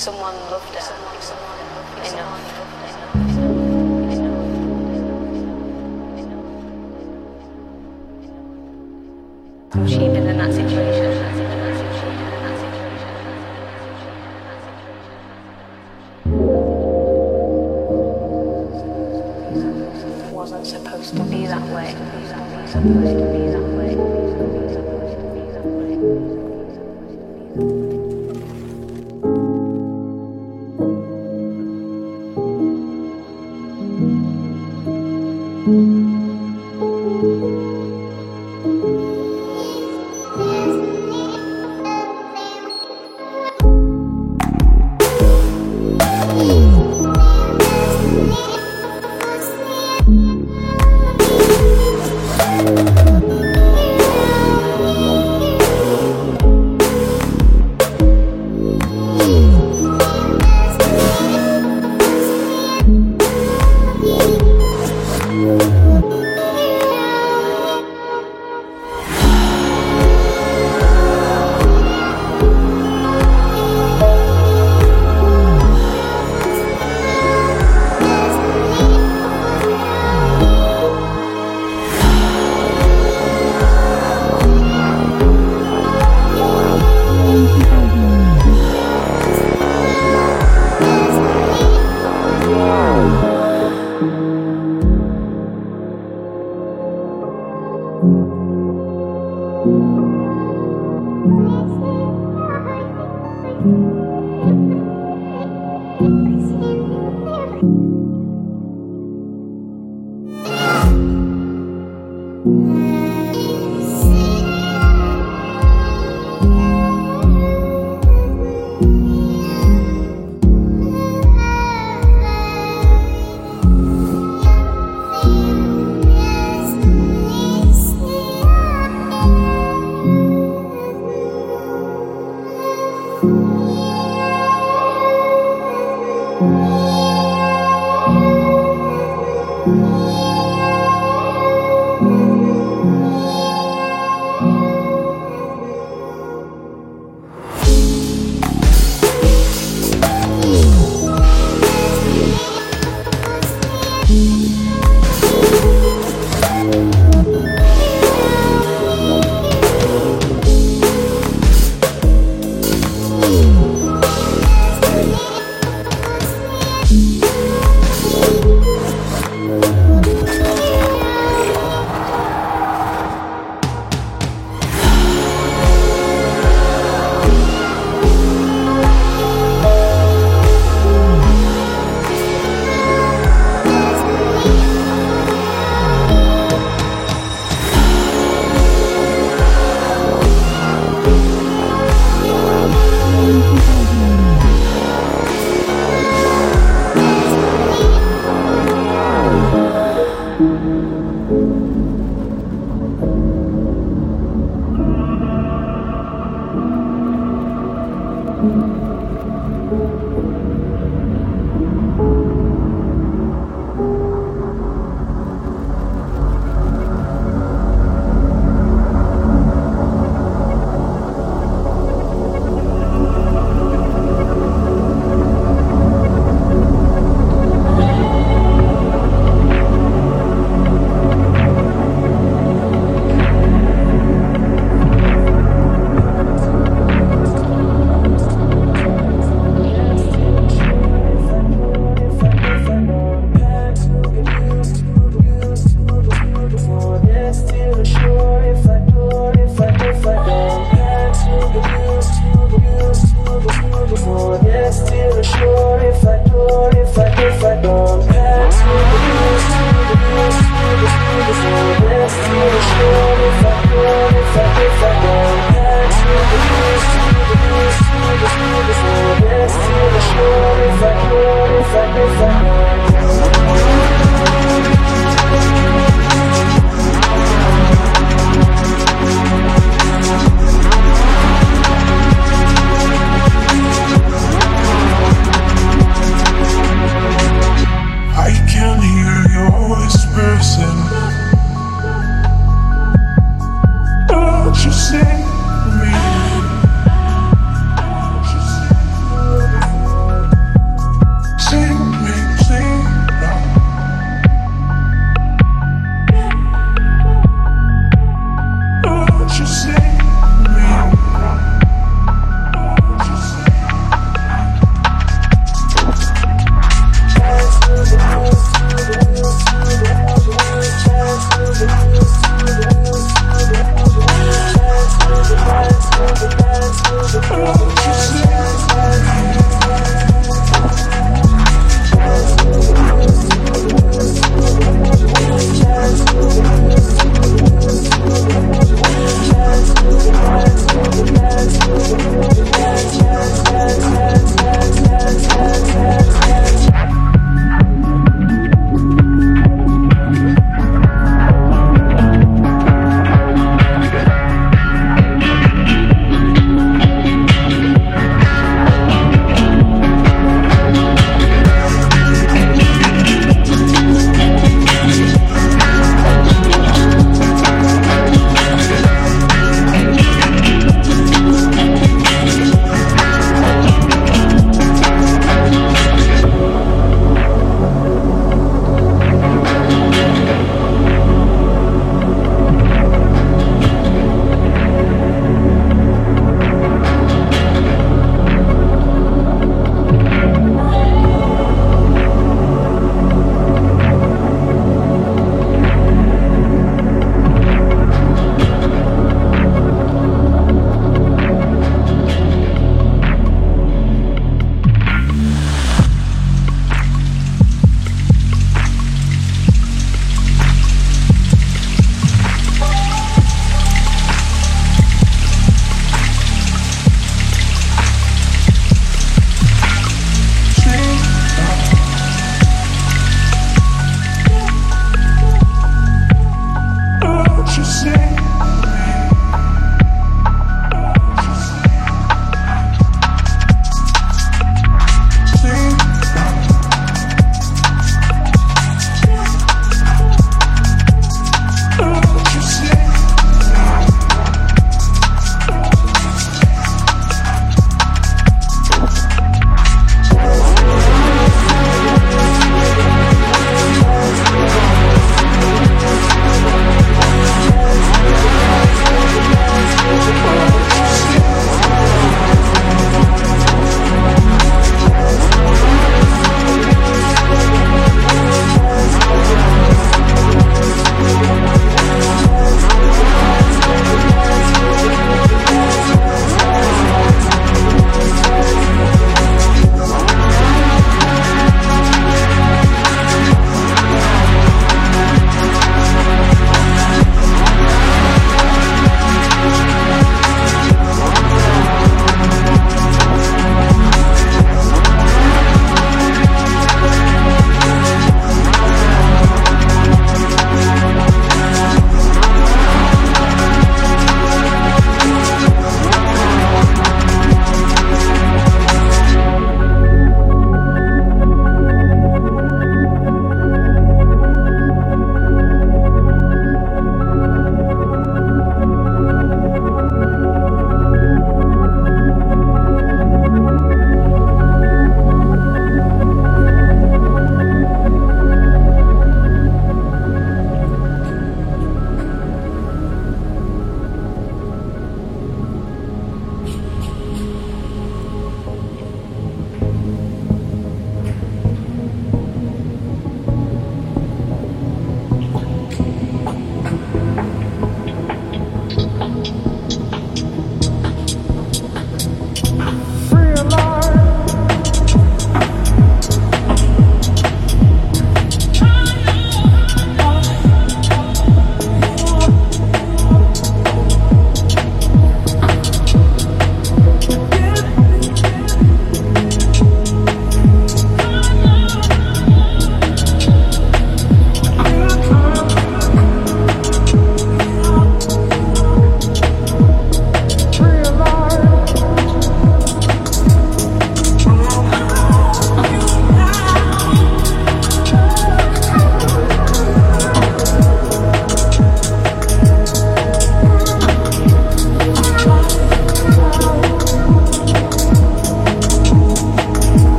Someone loved to be that